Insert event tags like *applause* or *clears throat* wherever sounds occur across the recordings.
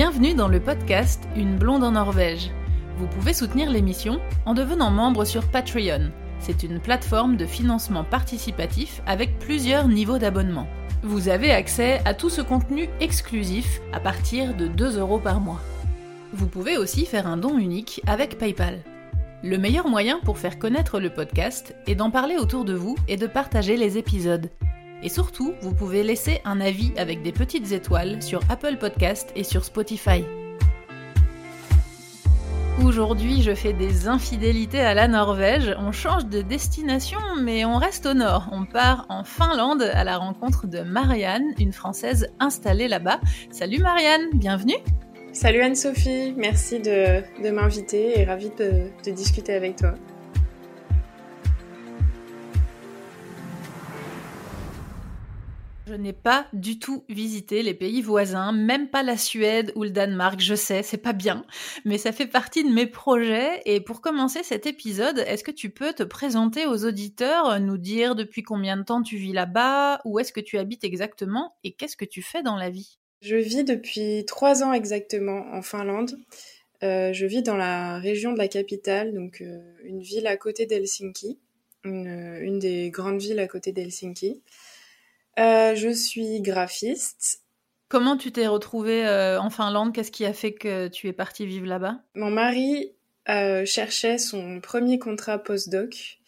Bienvenue dans le podcast Une blonde en Norvège. Vous pouvez soutenir l'émission en devenant membre sur Patreon. C'est une plateforme de financement participatif avec plusieurs niveaux d'abonnement. Vous avez accès à tout ce contenu exclusif à partir de 2 euros par mois. Vous pouvez aussi faire un don unique avec PayPal. Le meilleur moyen pour faire connaître le podcast est d'en parler autour de vous et de partager les épisodes. Et surtout, vous pouvez laisser un avis avec des petites étoiles sur Apple Podcast et sur Spotify. Aujourd'hui, je fais des infidélités à la Norvège. On change de destination, mais on reste au nord. On part en Finlande à la rencontre de Marianne, une Française installée là-bas. Salut Marianne, bienvenue Salut Anne-Sophie, merci de, m'inviter et ravie de discuter avec toi. Je n'ai pas du tout visité les pays voisins, même pas la Suède ou le Danemark, je sais, c'est pas bien, mais ça fait partie de mes projets. Et pour commencer cet épisode, est-ce que tu peux te présenter aux auditeurs, nous dire depuis combien de temps tu vis là-bas, où est-ce que tu habites exactement et qu'est-ce que tu fais dans la vie? Je vis depuis trois ans exactement en Finlande. Euh, je vis dans la région de la capitale, donc euh, une ville à côté d'Helsinki, une, une, des grandes villes à côté d'Helsinki. Euh, je suis graphiste. Comment tu t'es retrouvée euh, en Finlande? Qu'est-ce qui a fait que tu es partie vivre là-bas? Mon mari euh, cherchait son premier contrat postdoc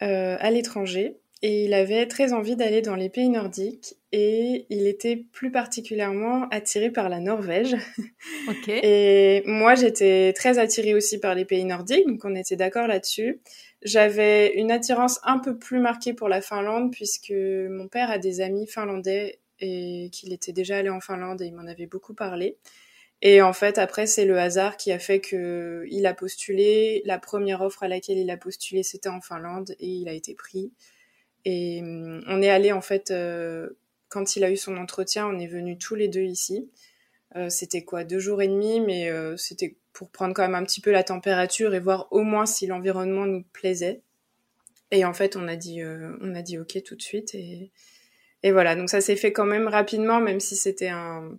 à l'étranger et il avait très envie d'aller dans les pays nordiques et il était plus particulièrement attiré par la Norvège. *laughs* Et moi, j'étais très attirée aussi par les pays nordiques, donc on était d'accord là-dessus. J'avais une attirance un peu plus marquée pour la Finlande puisque mon père a des amis finlandais et qu'il était déjà allé en Finlande et il m'en avait beaucoup parlé. Et en fait, après, c'est le hasard qui a fait que il a postulé. La première offre à laquelle il a postulé, c'était en Finlande et il a été pris. Et hum, on est allé en fait euh, quand il a eu son entretien, on est venus tous les deux ici. Euh, c'était quoi, deux jours et demi, mais euh, c'était pour prendre quand même un petit peu la température et voir au moins si l'environnement nous plaisait. Et en fait, on a dit, euh, on a dit ok tout de suite et, et voilà. Donc ça s'est fait quand même rapidement, même si c'était un,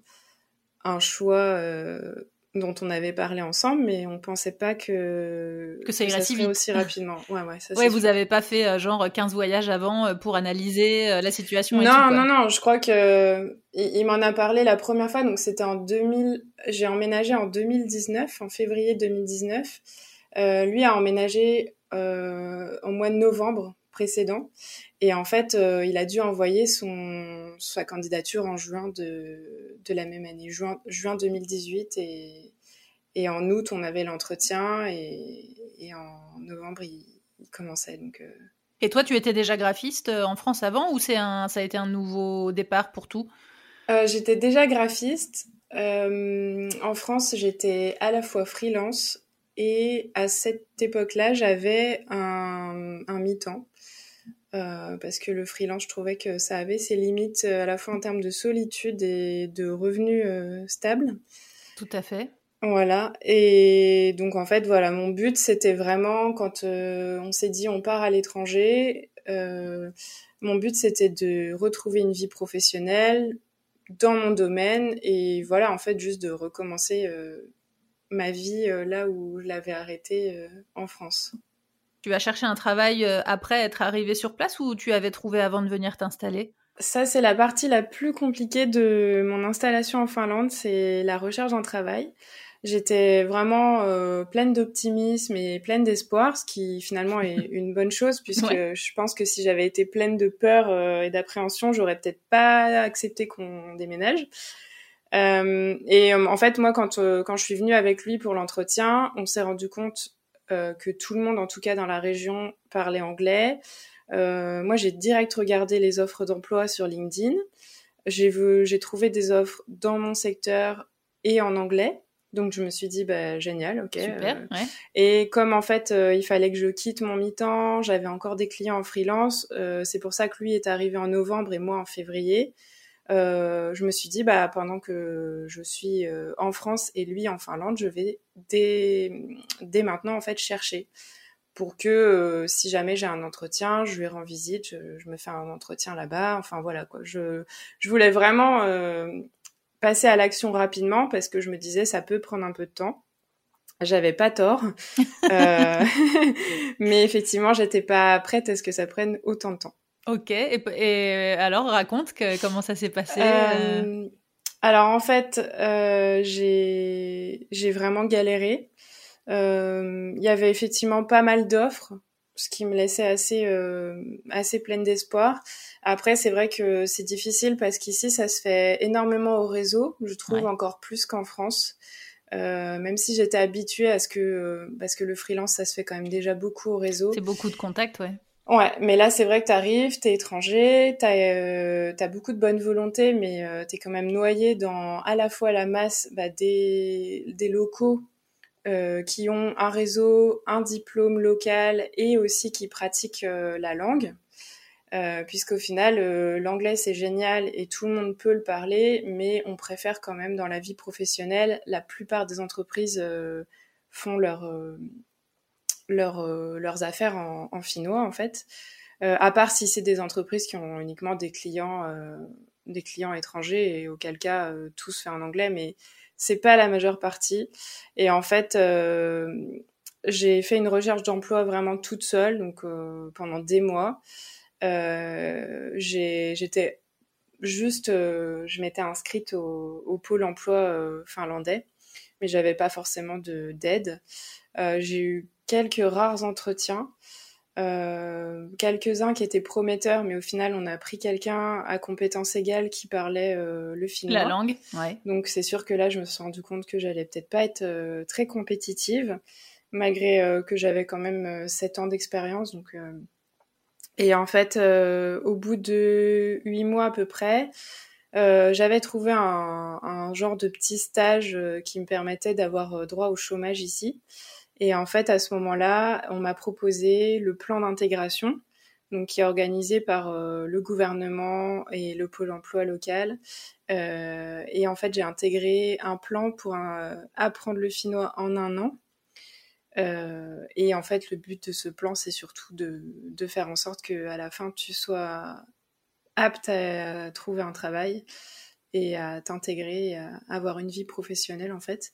un choix euh, dont on avait parlé ensemble, mais on pensait pas que, que ça irait si aussi *laughs* rapidement. Ouais, ouais, ça ouais vous n'avez pas fait euh, genre 15 voyages avant euh, pour analyser euh, la situation Non, et tout, non, non, je crois que il, m'en a parlé la première fois, donc c'était en 2000, j'ai emménagé en 2019, en février 2019. Euh, lui a emménagé euh, au mois de novembre précédent. Et en fait, euh, il a dû envoyer son, sa candidature en juin de, de la même année, juin, juin 2018. Et, et en août, on avait l'entretien. Et, et, en novembre, il, commençait. Donc, euh. Et toi, tu étais déjà graphiste euh, en France avant ou c'est un, ça a été un nouveau départ pour tout? J'étais déjà graphiste. en France, j'étais à la fois freelance et à cette époque-là, j'avais un, un mi-temps. Euh, parce que le freelance, je trouvais que ça avait ses limites euh, à la fois en termes de solitude et de revenus euh, stables. Tout à fait. Voilà. Et donc en fait, voilà, mon but, c'était vraiment quand on s'est dit on part à l'étranger. mon but, c'était de retrouver une vie professionnelle dans mon domaine et voilà, en fait, juste de recommencer ma vie là où je l'avais arrêtée en France. Tu as cherché un travail euh, après être arrivé sur place ou tu avais trouvé avant de venir t'installer? Ça, c'est la partie la plus compliquée de mon installation en Finlande, c'est la recherche d'un travail. J'étais vraiment euh, pleine d'optimisme et pleine d'espoir, ce qui finalement est *laughs* une bonne chose puisque je pense que si j'avais été pleine de peur euh, et d'appréhension, j'aurais peut-être pas accepté qu'on déménage. Euh, et en fait, moi, quand, quand je suis venue avec lui pour l'entretien, on s'est rendu compte que tout le monde, en tout cas dans la région, parlait anglais. Euh, moi, j'ai direct regardé les offres d'emploi sur LinkedIn. J'ai trouvé des offres dans mon secteur et en anglais. Donc je me suis dit bah génial, ok. Super. Euh. Ouais. Et comme en fait il fallait que je quitte mon mi-temps, j'avais encore des clients en freelance. c'est pour ça que lui est arrivé en novembre et moi en février. Euh, je me suis dit, bah, pendant que je suis euh, en France et lui en Finlande, je vais dès, dès maintenant en fait chercher pour que euh, si jamais j'ai un entretien, je lui rends visite, je, me fais un entretien là-bas. Enfin voilà quoi. Je, je voulais vraiment passé à l'action rapidement parce que je me disais ça peut prendre un peu de temps. J'avais pas tort, *laughs* euh, *laughs* mais effectivement, j'étais pas prête à ce que ça prenne autant de temps. Ok, et, alors raconte que, comment ça s'est passé. Euh... Alors en fait, euh, j'ai vraiment galéré. Il y avait effectivement pas mal d'offres, ce qui me laissait assez assez pleine d'espoir. Après, c'est vrai que c'est difficile parce qu'ici, ça se fait énormément au réseau, je trouve encore plus qu'en France. Euh, même si j'étais habituée à ce que, euh, parce que le freelance, ça se fait quand même déjà beaucoup au réseau. C'est beaucoup de contacts, ouais. Ouais, mais là, c'est vrai que t'arrives, t'es étranger, t'as euh, as beaucoup de bonne volonté, mais euh, t'es quand même noyé dans à la fois la masse bah, des, locaux euh, qui ont un réseau, un diplôme local et aussi qui pratiquent la langue. Puisqu'au final, l'anglais c'est génial et tout le monde peut le parler, mais on préfère quand même dans la vie professionnelle, la plupart des entreprises font leur, leur, leurs affaires en, en, finnois en fait, à part si c'est des entreprises qui ont uniquement des clients, des clients étrangers et auquel cas tout se fait en anglais, mais c'est pas la majeure partie. Et en fait, j'ai fait une recherche d'emploi vraiment toute seule, donc pendant des mois. Euh, j'étais juste, euh, je m'étais inscrite au, pôle emploi euh, finlandais, mais j'avais pas forcément d'aide. J'ai eu quelques rares entretiens. Euh, quelques-uns qui étaient prometteurs, mais au final, on a pris quelqu'un à compétences égales qui parlait euh, le finnois. La langue, ouais. Donc, c'est sûr que là, je me suis rendu compte que j'allais peut-être pas être euh, très compétitive, malgré que j'avais quand même 7 ans d'expérience. Donc, et en fait, au bout de huit mois à peu près, j'avais trouvé un, un, genre de petit stage qui me permettait d'avoir droit au chômage ici. Et en fait, à ce moment-là, on m'a proposé le plan d'intégration, donc qui est organisé par euh, le gouvernement et le pôle emploi local. Euh, et en fait, j'ai intégré un plan pour apprendre le finnois en un an. Euh, et en fait, le but de ce plan, c'est surtout de, de, faire en sorte qu'à la fin, tu sois apte à trouver un travail et à t'intégrer, à avoir une vie professionnelle, en fait.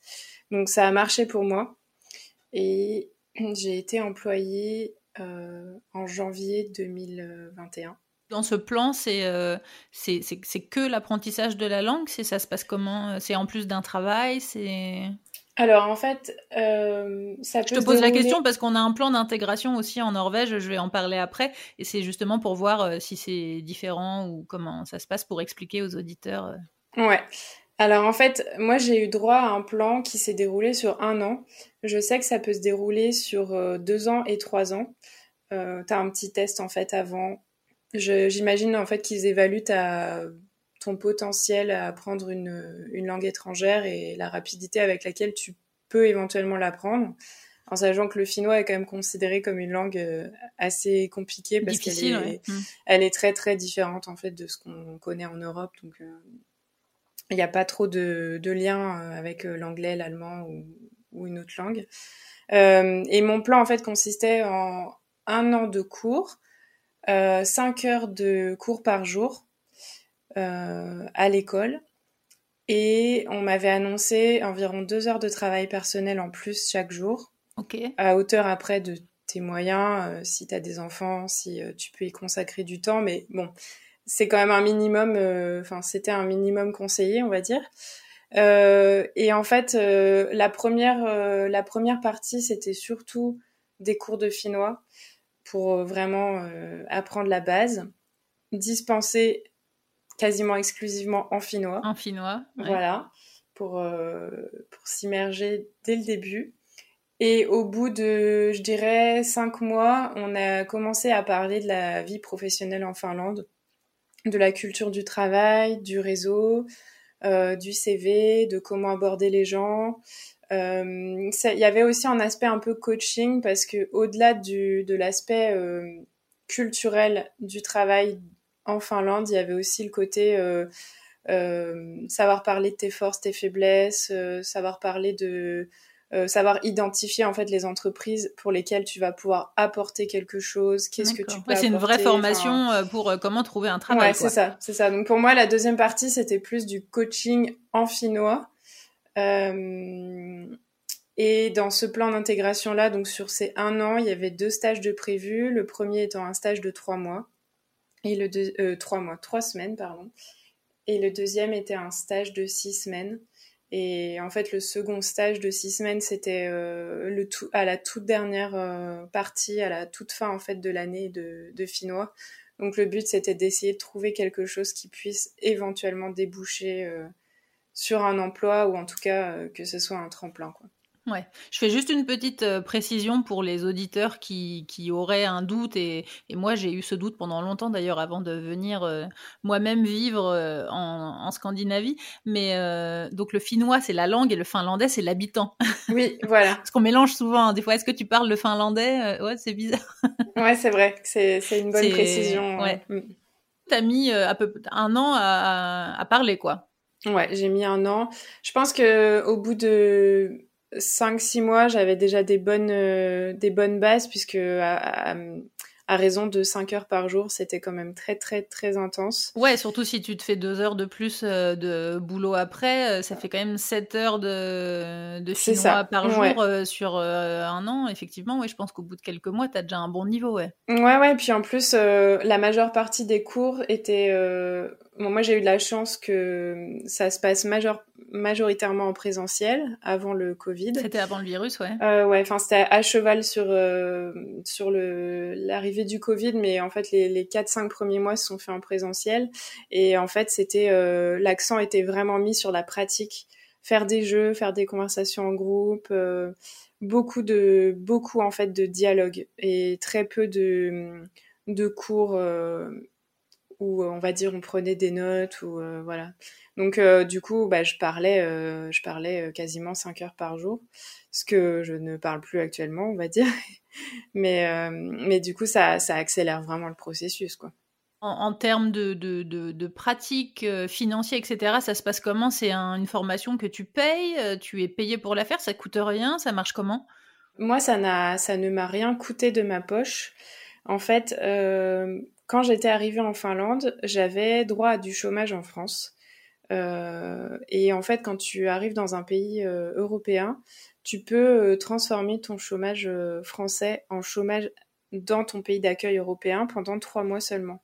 Donc, ça a marché pour moi. Et *clears throat* j'ai été employée euh, en janvier 2021. Dans ce plan, c'est euh, c'est que l'apprentissage de la langue Ça se passe comment C'est en plus d'un travail C'est alors en fait, euh, ça peut. Je te pose la question parce qu'on a un plan d'intégration aussi en Norvège. Je vais en parler après, et c'est justement pour voir euh, si c'est différent ou comment ça se passe pour expliquer aux auditeurs. Euh. Ouais. Alors en fait, moi j'ai eu droit à un plan qui s'est déroulé sur un an. Je sais que ça peut se dérouler sur euh, deux ans et trois ans. Euh, T'as un petit test en fait avant. J'imagine en fait qu'ils évaluent ta ton potentiel à apprendre une, une, langue étrangère et la rapidité avec laquelle tu peux éventuellement l'apprendre, en sachant que le finnois est quand même considéré comme une langue euh, assez compliquée parce qu'elle est, mmh. elle est très très différente en fait de ce qu'on connaît en Europe, donc euh, il n'y a pas trop de, de lien euh, avec l'anglais, l'allemand ou, ou, une autre langue. Euh, et mon plan en fait consistait en un an de cours, euh, cinq heures de cours par jour euh, à l'école. Et on m'avait annoncé environ deux heures de travail personnel en plus chaque jour. À hauteur après de tes moyens, euh, si tu as des enfants, si euh, tu peux y consacrer du temps. Mais bon, c'est quand même un minimum, enfin, c'était un minimum conseillé, on va dire. et en fait, la, première, la première partie, c'était surtout des cours de finnois pour vraiment apprendre la base, dispenser quasiment exclusivement en finnois. En finnois. Voilà, pour, euh, pour s'immerger dès le début. Et au bout de, je dirais, cinq mois, on a commencé à parler de la vie professionnelle en Finlande, de la culture du travail, du réseau, euh, du CV, de comment aborder les gens. Euh, il y avait aussi un aspect un peu coaching parce que au-delà de l'aspect euh, culturel du travail en Finlande, il y avait aussi le côté savoir parler de tes forces, tes faiblesses, savoir parler de savoir identifier en fait les entreprises pour lesquelles tu vas pouvoir apporter quelque chose. Qu'est-ce que tu peux C'est une vraie formation pour comment trouver un travail. Ouais, c'est ça, c'est ça. Donc pour moi, la deuxième partie, c'était plus du coaching en finnois. Euh, et dans ce plan d'intégration-là, donc sur ces un an, il y avait deux stages de prévus. Le premier étant un stage de trois mois. Et le deux, euh, trois mois, trois semaines, pardon. Et le deuxième était un stage de six semaines. Et en fait, le second stage de six semaines, c'était euh, le tout, à la toute dernière euh, partie, à la toute fin en fait de l'année de, de finnois. Donc le but, c'était d'essayer de trouver quelque chose qui puisse éventuellement déboucher euh, sur un emploi ou en tout cas euh, que ce soit un tremplin. Quoi. Ouais, je fais juste une petite euh, précision pour les auditeurs qui, qui auraient un doute et, et moi j'ai eu ce doute pendant longtemps d'ailleurs avant de venir euh, moi-même vivre euh, en, en, Scandinavie. Mais donc le finnois c'est la langue et le finlandais c'est l'habitant. *laughs* Oui, voilà. Parce qu'on mélange souvent. Hein. Des fois, est-ce que tu parles le finlandais Ouais, c'est bizarre. *laughs* ouais, c'est vrai. C'est une bonne précision. Ouais. Mm. T'as mis à peu un an à, à parler quoi. Ouais, j'ai mis un an. Je pense que au bout de 5-6 mois, j'avais déjà des bonnes, euh, des bonnes bases, puisque à, à, raison de 5 heures par jour, c'était quand même très, très, très intense. Ouais, surtout si tu te fais 2 heures de plus euh, de boulot après, euh, ça fait quand même 7 heures de, de chinois par jour sur un an. Effectivement, ouais, je pense qu'au bout de quelques mois, tu as déjà un bon niveau, ouais. Ouais, ouais, puis en plus, la majeure partie des cours était Bon, moi, j'ai eu de la chance que ça se passe major majoritairement en présentiel avant le Covid. C'était avant le virus, ouais. Euh, ouais, enfin, c'était à cheval sur euh, sur le l'arrivée du Covid, mais en fait, les les quatre cinq premiers mois se sont faits en présentiel et en fait, c'était euh, l'accent était vraiment mis sur la pratique, faire des jeux, faire des conversations en groupe. Euh, beaucoup de beaucoup en fait de dialogue et très peu de de cours euh, où euh, on va dire on prenait des notes ou euh, voilà. Donc euh, du coup, bah, je parlais, je parlais quasiment 5 heures par jour, ce que je ne parle plus actuellement, on va dire. *laughs* mais mais du coup, ça ça accélère vraiment le processus, quoi. En, termes de, de, de, de pratique financière, etc., ça se passe comment? C'est une formation que tu payes Tu es payé pour la faire Ça coûte rien Ça marche comment? Moi, ça, n'a, ça ne m'a rien coûté de ma poche. En fait, euh, quand j'étais arrivée en Finlande, j'avais droit à du chômage en France. Euh, et en fait, quand tu arrives dans un pays euh, européen, tu peux euh, transformer ton chômage français en chômage dans ton pays d'accueil européen pendant trois mois seulement.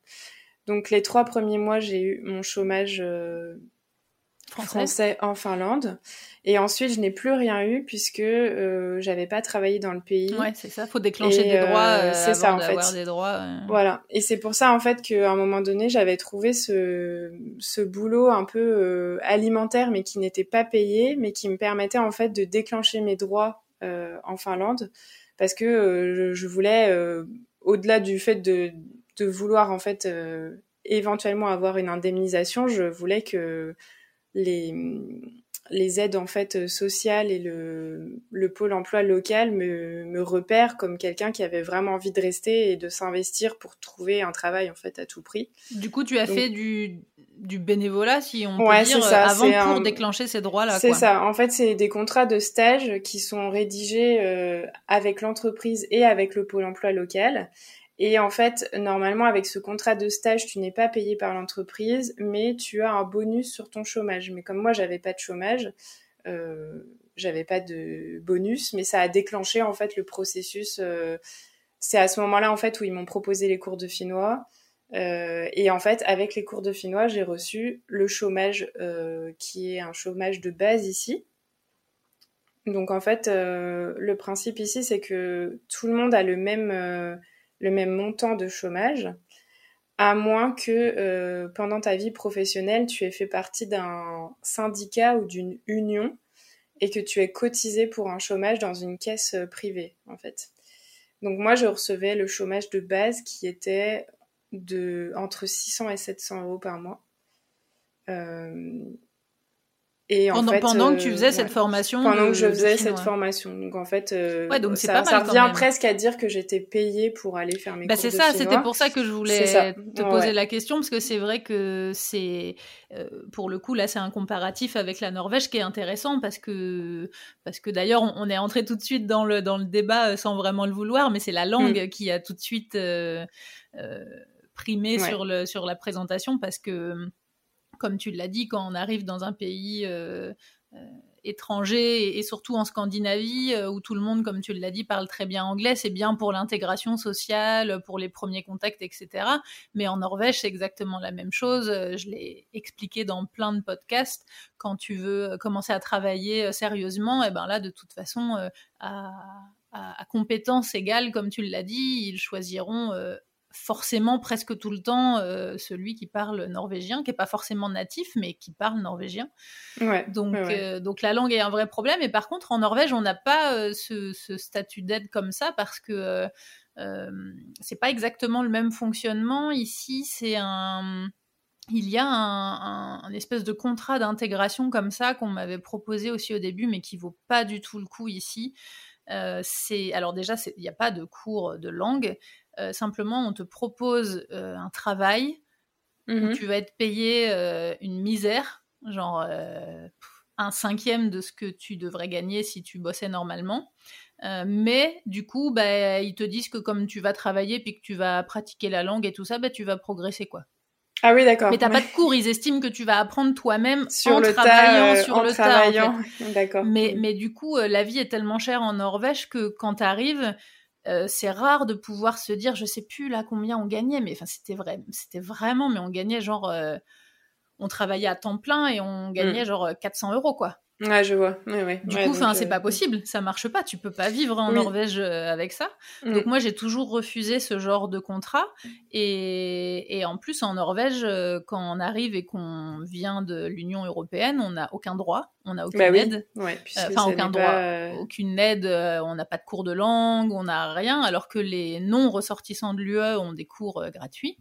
Donc les trois premiers mois, j'ai eu mon chômage français. en Finlande. Et ensuite, je n'ai plus rien eu puisque euh, j'avais pas travaillé dans le pays. Ouais, c'est ça. Faut déclencher des droits. Euh, c'est ça en fait. Des droits, Voilà. Et c'est pour ça en fait qu'à un moment donné, j'avais trouvé ce ce boulot un peu euh, alimentaire, mais qui n'était pas payé, mais qui me permettait en fait de déclencher mes droits euh, en Finlande, parce que je, je, voulais, au-delà du fait de de vouloir en fait éventuellement avoir une indemnisation, je voulais que les les aides en fait sociales et le, le pôle emploi local me, me repèrent comme quelqu'un qui avait vraiment envie de rester et de s'investir pour trouver un travail en fait à tout prix. Du coup, tu as fait du, du bénévolat, si on peut dire, ça, avant pour déclencher ces droits-là. C'est ça. En fait, c'est des contrats de stage qui sont rédigés euh, avec l'entreprise et avec le pôle emploi local et en fait, normalement, avec ce contrat de stage, tu n'es pas payé par l'entreprise, mais tu as un bonus sur ton chômage. Mais comme moi, j'avais pas de chômage, euh, j'avais pas de bonus, mais ça a déclenché en fait le processus. Euh, c'est à ce moment-là en fait où ils m'ont proposé les cours de finnois. Euh, et en fait, avec les cours de finnois, j'ai reçu le chômage euh, qui est un chômage de base ici. Donc en fait, euh, le principe ici, c'est que tout le monde a le même le même montant de chômage, à moins que euh, pendant ta vie professionnelle, tu aies fait partie d'un syndicat ou d'une union et que tu aies cotisé pour un chômage dans une caisse euh, privée, en fait. Donc moi, je recevais le chômage de base qui était de entre 600 et 700 euros par mois. Euh, Et pendant, en fait, pendant que tu faisais euh, cette ouais. formation. pendant que je faisais cette formation. Donc en fait, euh, Ouais, donc c'est ça, pas mal ça quand revient presque à dire que j'étais payée pour aller faire mes Bah cours c'est ça, c'était pour ça que je voulais te poser la question parce que c'est vrai que c'est euh, pour le coup là c'est un comparatif avec la Norvège qui est intéressant parce que parce que d'ailleurs on, on est entré tout de suite dans le dans le débat sans vraiment le vouloir mais c'est la langue qui a tout de suite primé sur le sur la présentation parce que comme tu l'as dit quand on arrive dans un pays euh, euh, étranger et, surtout en Scandinavie euh, où tout le monde, comme tu l'as dit, parle très bien anglais, c'est bien pour l'intégration sociale, pour les premiers contacts, etc. Mais en Norvège, c'est exactement la même chose. Je l'ai expliqué dans plein de podcasts. Quand tu veux commencer à travailler sérieusement, et ben là, de toute façon, à, à, à compétences égales, comme tu l'as dit, ils choisiront forcément presque tout le temps euh, celui qui parle norvégien, qui est pas forcément natif, mais qui parle norvégien. Ouais. Donc, ouais, euh, donc la langue est un vrai problème. Et par contre, en Norvège, on n'a pas euh, ce, ce statut d'aide comme ça parce que c'est pas exactement le même fonctionnement. Ici, c'est un il y a un, un- un espèce de contrat d'intégration comme ça qu'on m'avait proposé aussi au début, mais qui vaut pas du tout le coup ici. Euh, c'est alors déjà, il n'y a pas de cours de langue. Euh, simplement, on te propose euh, un travail où Mhm. tu vas être payé euh, une misère, genre un cinquième de ce que tu devrais gagner si tu bossais normalement. Mais du coup, bah, ils te disent que comme tu vas travailler puis que tu vas pratiquer la langue et tout ça, bah, tu vas progresser quoi. Ah oui, d'accord. Mais t'as Ouais. pas de cours, ils estiment que tu vas apprendre toi-même *laughs* sur en le travaillant tas, euh, sur en le travaillant. tas. en fait. *laughs* D'accord. Mais, mais du coup, la vie est tellement chère en Norvège que quand t'arrives, euh, c'est rare de pouvoir se dire, je sais plus là combien on gagnait, mais enfin c'était vrai, c'était vraiment, mais on gagnait genre, euh, on travaillait à temps plein et on gagnait genre euh, 400 euros quoi. Ouais, je vois. Ouais, ouais. Du Ouais, coup, enfin, euh, c'est pas possible, ça marche pas, tu peux pas vivre en Oui. Norvège euh, avec ça. mm. Donc moi, j'ai toujours refusé ce genre de contrat. Et, et en plus, en Norvège, euh, quand on arrive et qu'on vient de l'Union européenne, on n'a aucun droit, on n'a aucune Bah oui. aide. Enfin, aucun droit, pas, aucune aide, on n'a pas de cours de langue, on n'a rien, alors que les non-ressortissants de l'UE ont des cours gratuits.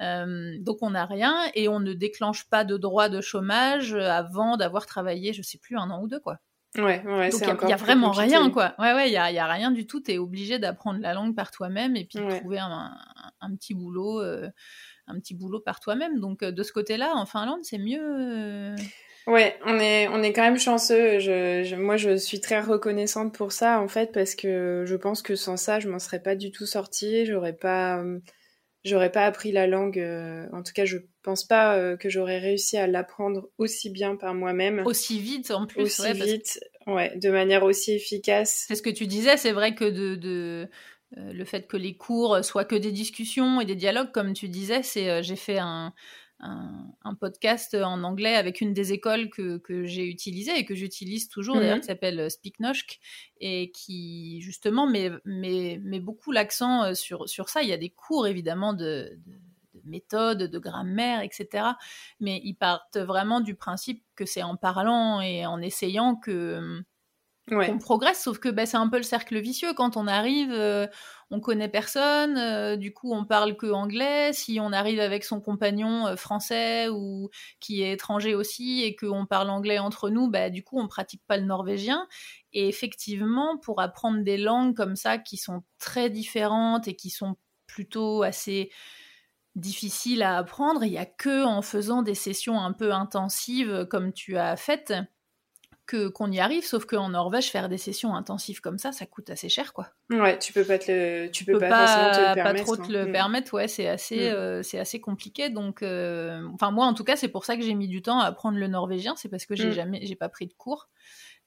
Euh, donc on n'a rien et on ne déclenche pas de droit de chômage euh, avant d'avoir travaillé, je sais plus, un an ou deux, quoi. Ouais, ouais, donc il y a- vraiment compliqué. rien, quoi. Ouais, ouais, il y a, y a rien du tout. T'es obligé d'apprendre la langue par toi-même et puis de trouver un, un- un petit boulot, euh, un petit boulot par toi-même. Donc de ce côté-là, en Finlande, c'est mieux. Ouais, on est, on est quand même chanceux. Je, je- moi, je suis très reconnaissante pour ça, en fait, parce que je pense que sans ça, je m'en serais pas du tout sortie. J'aurais pas, j'aurais pas appris la langue. euh, en tout cas, je pense pas euh, que j'aurais réussi à l'apprendre aussi bien par moi-même, aussi vite en plus. aussi ouais, parce que vite, ouais, de manière aussi efficace. C'est ce que tu disais, c'est vrai que de, de euh, le fait que les cours soient que des discussions et des dialogues, comme tu disais, c'est euh, j'ai fait un, un, un podcast en anglais avec une des écoles que, que j'ai utilisées et que j'utilise toujours, Mhm. d'ailleurs, qui s'appelle Speaknoshk et qui justement met, met, met beaucoup l'accent euh, sur, sur ça. Il y a des cours évidemment de, de de méthode, de grammaire, etc. Mais ils partent vraiment du principe que c'est en parlant et en essayant que, Ouais, qu'on progresse, sauf que bah, c'est un peu le cercle vicieux. Quand on arrive, euh, on connaît personne, euh, du coup on parle que anglais. Si on arrive avec son compagnon euh, français ou qui est étranger aussi et qu'on parle anglais entre nous, bah, du coup on pratique pas le norvégien. Et effectivement, pour apprendre des langues comme ça qui sont très différentes et qui sont plutôt assez difficiles à apprendre, il y a que en faisant des sessions un peu intensives comme tu as faites que qu'on y arrive, sauf qu'en Norvège, faire des sessions intensives comme ça, ça coûte assez cher, quoi. ouais, tu peux pas te le, tu Tu peux peux pas, pas, forcément te le pas permettre. trop te hein. le Mm. permettre, ouais, c'est assez, Mm. euh, c'est assez compliqué. Donc, euh, enfin moi, en tout cas, c'est pour ça que j'ai mis du temps à apprendre le norvégien, c'est parce que j'ai Mm. jamais, j'ai pas pris de cours.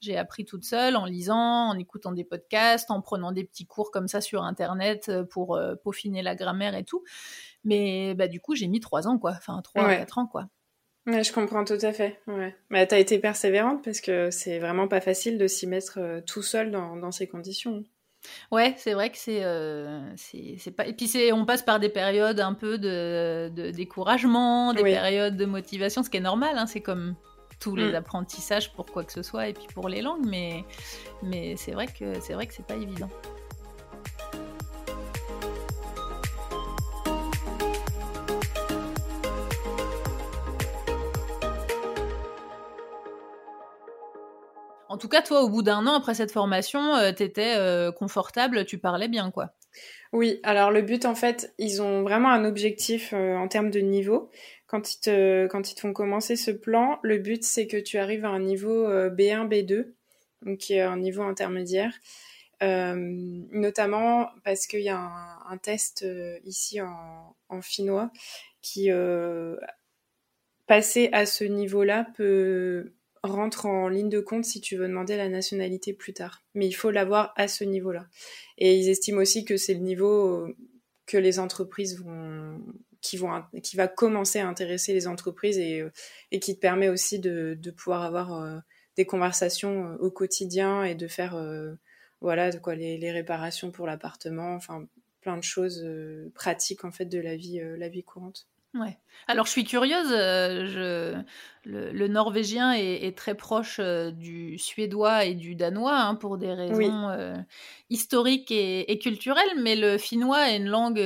J'ai appris toute seule en lisant, en écoutant des podcasts, en prenant des petits cours comme ça sur internet euh, pour euh, peaufiner la grammaire et tout. Mais bah du coup, j'ai mis trois ans, quoi. Enfin trois quatre ans, quoi. Ouais, je comprends tout à fait. Ouais. Mais t'as été persévérante parce que c'est vraiment pas facile de s'y mettre euh, tout seul dans, dans ces conditions. Ouais, c'est vrai que c'est euh, c'est pas et puis c'est on passe par des périodes un peu de, de découragement, des Oui. périodes de motivation, ce qui est normal, hein, c'est comme tous les Mm. apprentissages pour quoi que ce soit et puis pour les langues, mais mais c'est vrai que c'est vrai que c'est pas évident. En tout cas, toi, au bout d'un an après cette formation, tu étais confortable, tu parlais bien, quoi. Oui, alors le but, en fait, ils ont vraiment un objectif en termes de niveau. Quand ils, te, quand font commencer ce plan, le but, c'est que tu arrives à un niveau B1, B2, donc qui est un niveau intermédiaire. Euh, notamment parce qu'il y a un, test euh, ici en, en, finnois qui, euh, passer à ce niveau-là, peut rentrer en ligne de compte si tu veux demander la nationalité plus tard. Mais il faut l'avoir à ce niveau-là. Et ils estiment aussi que c'est le niveau que les entreprises vont qui vont qui va commencer à intéresser les entreprises et, et qui te permet aussi de, pouvoir avoir des conversations au quotidien et de faire voilà, de quoi les, réparations pour l'appartement, enfin plein de choses euh, pratiques en fait de la vie, euh, la vie courante. Ouais. Alors je suis curieuse, euh, je... le, norvégien est, très proche du suédois et du danois hein, pour des raisons historiques et, et, culturelles, mais le finnois est une langue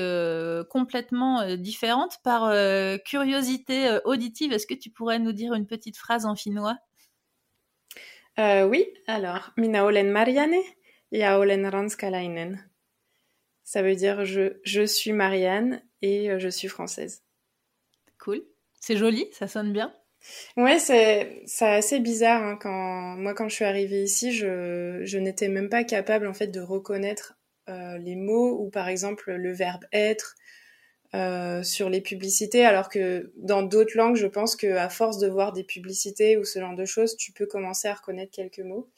complètement différente. Par curiosité auditive, est-ce que tu pourrais nous dire une petite phrase en finnois? Oui, alors, Mina olen Marianne Yaolen Ranskalainen. Ça veut dire je, je suis Marianne et euh, je suis française. Cool. C'est joli, ça sonne bien. Ouais, c'est assez bizarre hein, moi quand je suis arrivée ici, je, je n'étais même pas capable en fait de reconnaître euh, les mots ou par exemple le verbe être euh, sur les publicités, alors que dans d'autres langues, je pense que à force de voir des publicités ou ce genre de choses, tu peux commencer à reconnaître quelques mots.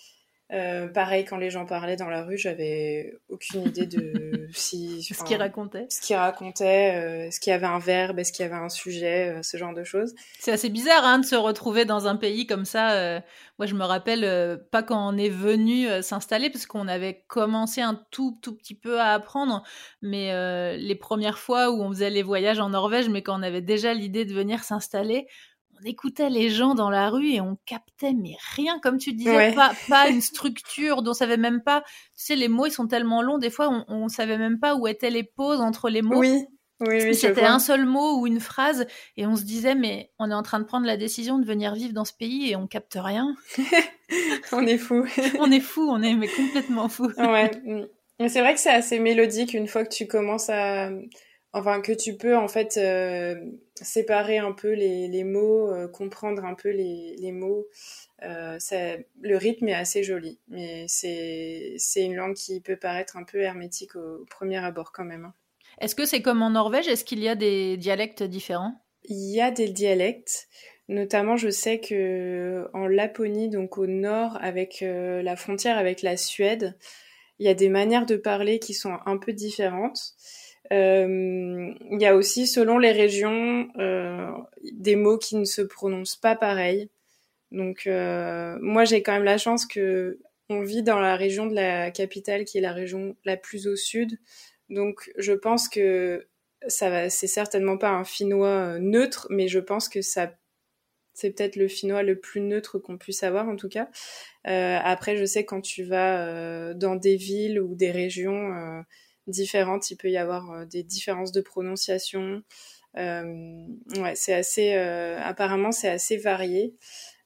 Euh, pareil, quand les gens parlaient dans la rue, j'avais aucune idée de *laughs* si ce qu'ils racontaient, ce qu'ils racontaient, euh, est-ce qu'il y avait un verbe, est-ce qu'il y avait un sujet, euh, ce genre de choses. C'est assez bizarre hein, de se retrouver dans un pays comme ça. moi, je me rappelle pas quand on est venu s'installer parce qu'on avait commencé un tout tout petit peu à apprendre, mais les premières fois où on faisait les voyages en Norvège, mais quand on avait déjà l'idée de venir s'installer, on écoutait les gens dans la rue et on captait mais rien comme tu disais pas pas une *laughs* structure dont on savait même pas. Tu sais les mots ils sont tellement longs des fois on, on savait même pas où étaient les pauses entre les mots. Oui. Oui, oui c'était un seul mot ou une phrase et on se disait mais on est en train de prendre la décision de venir vivre dans ce pays et on capte rien. *laughs* On est fou. *laughs* On est fou on est mais complètement fou. Ouais. Mais c'est vrai que c'est assez mélodique une fois que tu commences à enfin que tu peux en fait euh, séparer un peu les, les mots, euh, comprendre un peu les, les mots. Euh, le rythme est assez joli, mais c'est une langue qui peut paraître un peu hermétique au, premier abord quand même. Hein. Est-ce que c'est comme en Norvège? Est-ce qu'il y a des dialectes différents? Il y a des dialectes. Notamment, je sais que en Laponie, donc au nord, avec la frontière avec la Suède, il y a des manières de parler qui sont un peu différentes. Euh, il y a aussi, selon les régions, euh, des mots qui ne se prononcent pas pareil. Donc, euh, moi, j'ai quand même la chance que on vit dans la région de la capitale, qui est la région la plus au sud. Donc, je pense que ça va, c'est certainement pas un finnois neutre, mais je pense que ça, c'est peut-être le finnois le plus neutre qu'on puisse avoir, en tout cas. Après, je sais quand tu vas dans des villes ou des régions, différentes. Il peut y avoir euh, des différences de prononciation. Euh, ouais, c'est assez. Euh, apparemment, c'est assez varié.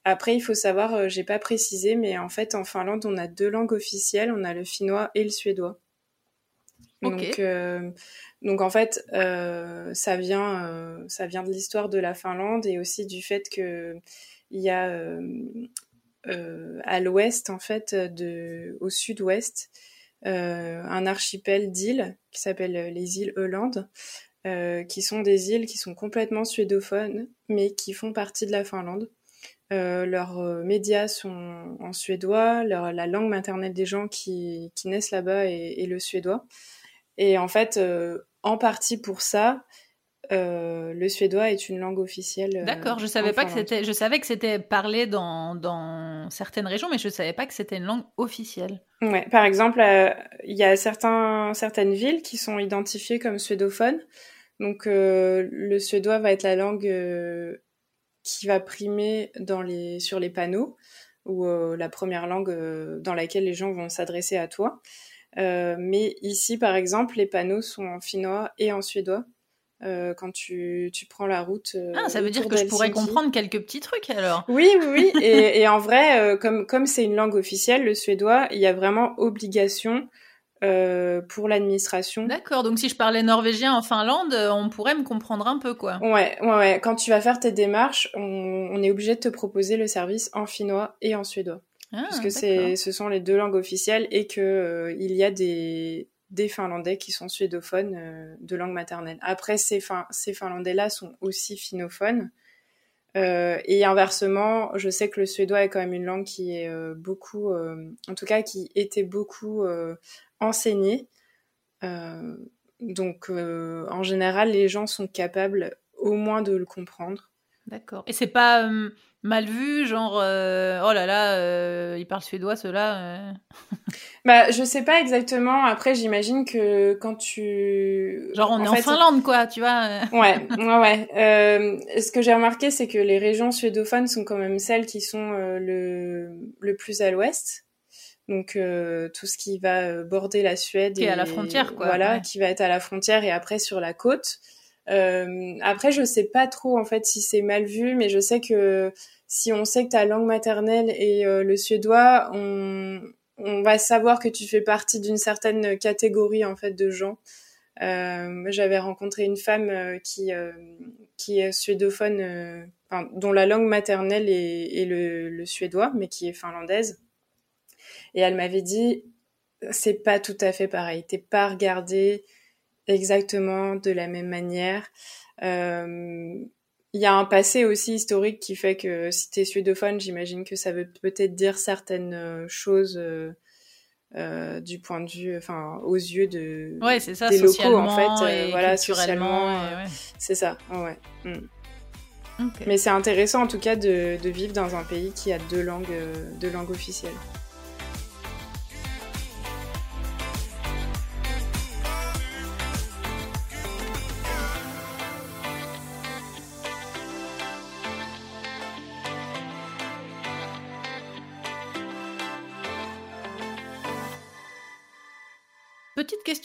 Après, il faut savoir, j'ai pas précisé, mais en fait, en Finlande, on a deux langues officielles. On a le finnois et le suédois. Donc, donc en fait, ça vient, ça vient de l'histoire de la Finlande et aussi du fait que il y a à l'ouest, en fait, de, au sud-ouest, un archipel d'îles qui s'appelle euh, les îles Hollande, euh, qui sont des îles qui sont complètement suédophones, mais qui font partie de la Finlande. leurs médias sont en suédois, la langue maternelle des gens qui, naissent là-bas est, le suédois. Et en fait, en partie pour ça, euh, le suédois est une langue officielle. Euh, D'accord, je savais pas que c'était. Je savais que c'était parlé dans, dans, certaines régions, mais je savais pas que c'était une langue officielle. Ouais, par exemple, euh, il y a certains, certaines villes qui sont identifiées comme suédophones. Donc, le suédois va être la langue qui va primer dans les, sur les panneaux ou la première langue dans laquelle les gens vont s'adresser à toi. mais ici, par exemple, les panneaux sont en finnois et en suédois. Quand tu, tu, prends la route. ah, ça veut dire que je pourrais comprendre quelques petits trucs alors. Oui, oui, oui. *laughs* et, et, en vrai, comme comme c'est une langue officielle, le suédois, il y a vraiment obligation euh, pour l'administration. D'accord, donc si je parlais norvégien en Finlande, euh, on pourrait me comprendre un peu, quoi. Ouais, ouais, ouais. Quand tu vas faire tes démarches, on, est obligé de te proposer le service en finnois et en suédois. Ah, parce que c'est, ce sont les deux langues officielles et que euh, il y a des, des Finlandais qui sont suédophones de langue maternelle. Après, ces, fin, ces Finlandais-là sont aussi finnophones. et inversement, je sais que le suédois est quand même une langue qui est beaucoup, en tout cas, qui était beaucoup enseigner. Euh, donc, euh, en général, les gens sont capables au moins de le comprendre. D'accord. Et c'est pas euh, mal vu, genre oh là là, il parle suédois, ceux-là. *laughs* bah, je sais pas exactement. Après, j'imagine que quand tu. Genre, on est en Finlande, quoi, tu vois. *laughs* ouais, ouais, ouais. ce que j'ai remarqué, c'est que les régions suédophones sont quand même celles qui sont le, le plus à l'ouest donc euh, tout ce qui va euh, border la Suède qui est à la frontière quoi voilà qui va être à la frontière et après sur la côte euh, après je sais pas trop en fait si c'est mal vu mais je sais que si on sait que ta langue maternelle est le suédois on va savoir que tu fais partie d'une certaine catégorie en fait de gens. J'avais rencontré une femme qui qui est suédophone enfin, dont la langue maternelle est, le suédois mais qui est finlandaise. Et elle m'avait dit, c'est pas tout à fait pareil. T'es pas regardé exactement de la même manière. Euh, il y a un passé aussi historique qui fait que si t'es suédophone, j'imagine que ça veut peut-être dire certaines euh, choses euh, euh, du point de vue, enfin, aux yeux de ouais, c'est ça, des locaux en fait, voilà, socialement, c'est ça, ouais. Mm. Mais c'est intéressant en tout cas de, de, vivre dans un pays qui a deux langues, deux langues officielles.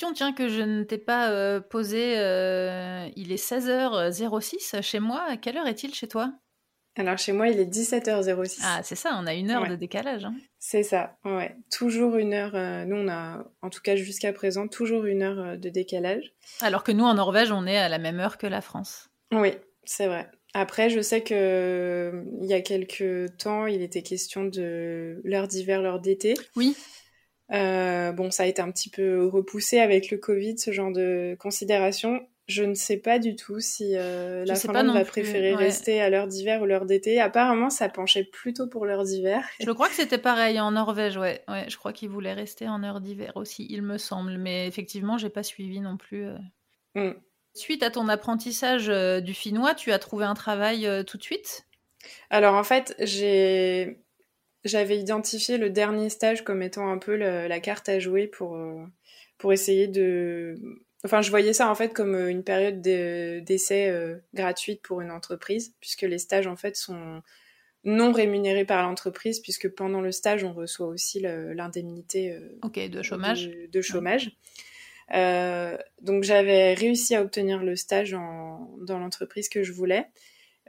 Question, tiens, que je ne t'ai pas euh, posée. Euh, il est 16h06 chez moi. À quelle heure est-il chez toi? Alors, chez moi, il est 17h06. Ah, c'est ça, on a une heure de décalage. Hein. C'est ça, ouais. Toujours une heure. Euh, nous, on a, en tout cas jusqu'à présent, toujours une heure de décalage. Alors que nous, en Norvège, on est à la même heure que la France. Oui, c'est vrai. Après, je sais que il y a quelques temps, il était question de l'heure d'hiver, l'heure d'été. Oui. Euh, bon, ça a été un petit peu repoussé avec le Covid, ce genre de considération. Je ne sais pas du tout si euh, la Finlande va préférer rester à l'heure d'hiver ou l'heure d'été. Apparemment, ça penchait plutôt pour l'heure d'hiver. Je crois que c'était pareil en Norvège, ouais. ouais je crois qu'ils voulaient rester en heure d'hiver aussi, il me semble. Mais effectivement, j'ai pas suivi non plus. Euh. Mm. Suite à ton apprentissage du finnois, tu as trouvé un travail tout de suite? Alors en fait, j'ai j'avais identifié le dernier stage comme étant un peu la carte à jouer pour, euh, pour essayer de... Enfin, je voyais ça en fait comme euh, une période d'essai euh, gratuite pour une entreprise, puisque les stages en fait sont non rémunérés par l'entreprise, puisque pendant le stage, on reçoit aussi l'indemnité de chômage. De, chômage. donc j'avais réussi à obtenir le stage en, dans l'entreprise que je voulais.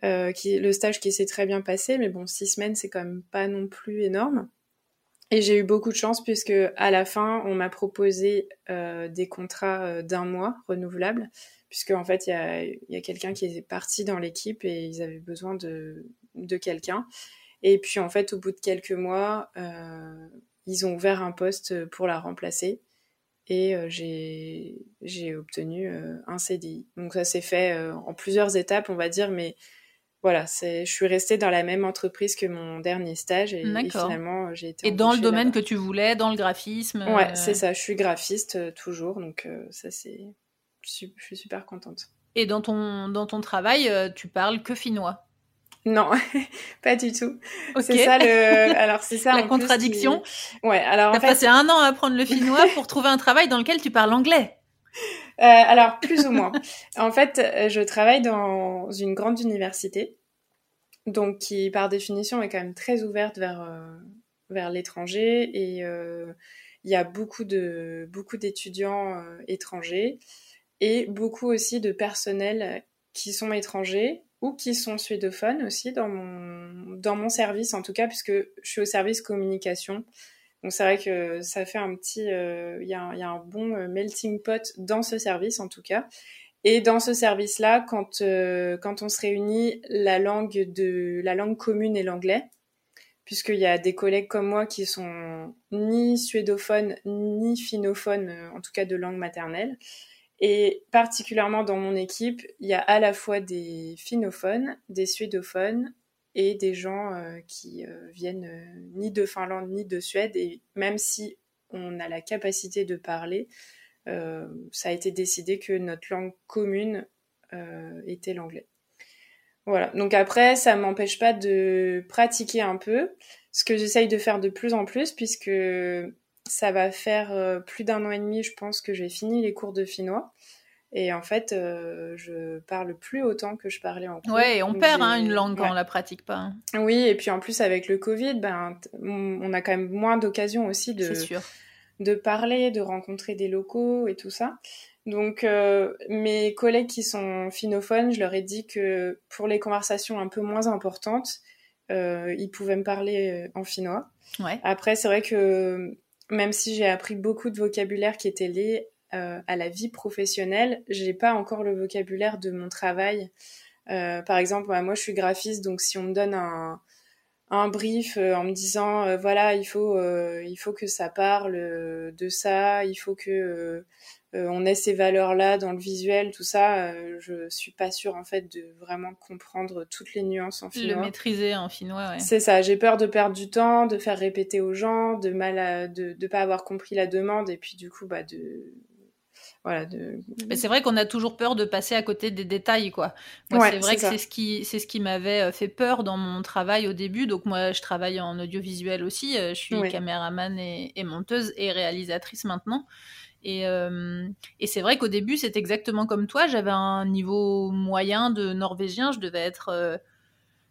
Euh, le stage qui s'est très bien passé, mais bon, six semaines, c'est quand même pas non plus énorme. Et j'ai eu beaucoup de chance puisque à la fin, on m'a proposé euh, des contrats euh, d'un mois renouvelables, puisque en fait, il y a, quelqu'un qui est parti dans l'équipe et ils avaient besoin de, de quelqu'un. Et puis en fait, au bout de quelques mois, ils ont ouvert un poste pour la remplacer et euh, j'ai obtenu un CDI. Donc ça s'est fait en plusieurs étapes, on va dire, mais voilà, c'est, je suis restée dans la même entreprise que mon dernier stage et, finalement j'ai été. Et dans le domaine que tu voulais, dans le graphisme. Ouais, euh, c'est ça. Je suis graphiste euh, toujours, donc euh, ça c'est, je suis, super contente. Et dans ton dans ton travail, tu parles que finnois. Non, *laughs* pas du tout. C'est ça le. *laughs* Alors c'est ça la contradiction. Ouais. Alors en fait... passé un an à apprendre le finnois pour trouver un travail dans lequel tu parles anglais. Euh, alors, plus ou moins. en fait, euh, je travaille dans une grande université, donc qui, par définition, est quand même très ouverte vers, euh, l'étranger et il y a beaucoup d'étudiants étrangers. et beaucoup aussi de personnels qui sont étrangers ou qui sont suédophones aussi dans mon, dans mon service en tout cas puisque je suis au service communication. Donc c'est vrai que ça fait un petit, euh, il y, a un bon euh, melting pot dans ce service en tout cas. Et dans ce service-là, quand euh, quand on se réunit, la langue de la langue commune est l'anglais, puisqu'il y a des collègues comme moi qui sont ni suédophones ni finophones, en tout cas de langue maternelle. Et particulièrement dans mon équipe, il y a à la fois des finophones, des suédophones et des gens euh, qui euh, viennent euh, ni de Finlande ni de Suède. Et même si on a la capacité de parler, ça a été décidé que notre langue commune était l'anglais. Voilà. Donc après, ça m'empêche pas de pratiquer un peu, ce que j'essaye de faire de plus en plus, puisque ça va faire plus d'un an et demi, je pense, que j'ai fini les cours de finnois. Et en fait, euh, je parle plus autant que je parlais en cours. Ouais, et on perd hein, une langue quand on la pratique pas. Hein. Oui, et puis en plus avec le Covid, ben, on a quand même moins d'occasions aussi de, de parler, de rencontrer des locaux et tout ça. Donc euh, mes collègues qui sont finophones, je leur ai dit que pour les conversations un peu moins importantes, euh, ils pouvaient me parler en finnois. Ouais. Après, c'est vrai que même si j'ai appris beaucoup de vocabulaire qui était lié euh, à la vie professionnelle, j'ai pas encore le vocabulaire de mon travail. Euh, par exemple, moi je suis graphiste, donc si on me donne un, un brief euh, en me disant voilà il faut il faut que ça parle de ça, il faut que on ait ces valeurs là dans le visuel, tout ça, je suis pas sûre en fait de vraiment comprendre toutes les nuances en finnois. Le maîtriser en finnois, ouais. C'est ça, j'ai peur de perdre du temps, de faire répéter aux gens, de mal de de pas avoir compris la demande et puis du coup bah de voilà. Mais c'est vrai qu'on a toujours peur de passer à côté des détails, quoi. Moi, c'est vrai que c'est ce qui, c'est ce qui m'avait euh, fait peur dans mon travail au début. Donc moi, je travaille en audiovisuel aussi. Euh, je suis caméraman et, monteuse et réalisatrice maintenant. Et, euh, et c'est vrai qu'au début, c'est exactement comme toi. J'avais un niveau moyen de norvégien. Je devais être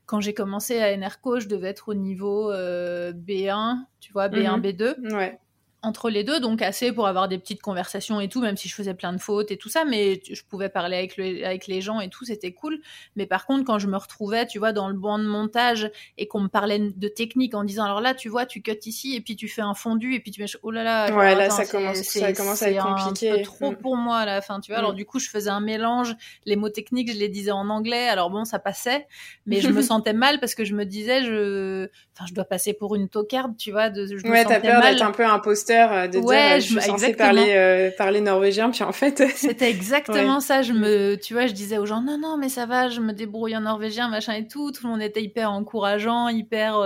quand j'ai commencé à Enerco, je devais être au niveau B1, tu vois, B1, mhm. B2. Ouais entre les deux, donc assez pour avoir des petites conversations et tout, même si je faisais plein de fautes et tout ça, mais je pouvais parler avec, avec les gens et tout, c'était cool. Mais par contre, quand je me retrouvais, tu vois, dans le banc de montage et qu'on me parlait de technique en disant, alors là, tu vois, tu cut ici et puis tu fais un fondu et puis tu mets, oh là là, ouais, là, ça commence, ça commence à être compliqué. un peu trop mm. pour moi à la fin, tu vois. Alors mm. du coup, je faisais un mélange, les mots techniques, je les disais en anglais, alors bon, ça passait, mais je me *laughs* sentais mal parce que je me disais, je, enfin, je dois passer pour une tocarde, tu vois, de, je ouais, t'as peur d'être un peu imposteur euh, de ouais, dire euh, je suis censée parler euh, parler norvégien puis en fait *laughs* c'était exactement ça. Je me tu vois je disais aux gens non non mais ça va je me débrouille en norvégien machin et tout. Tout le monde était hyper encourageant hyper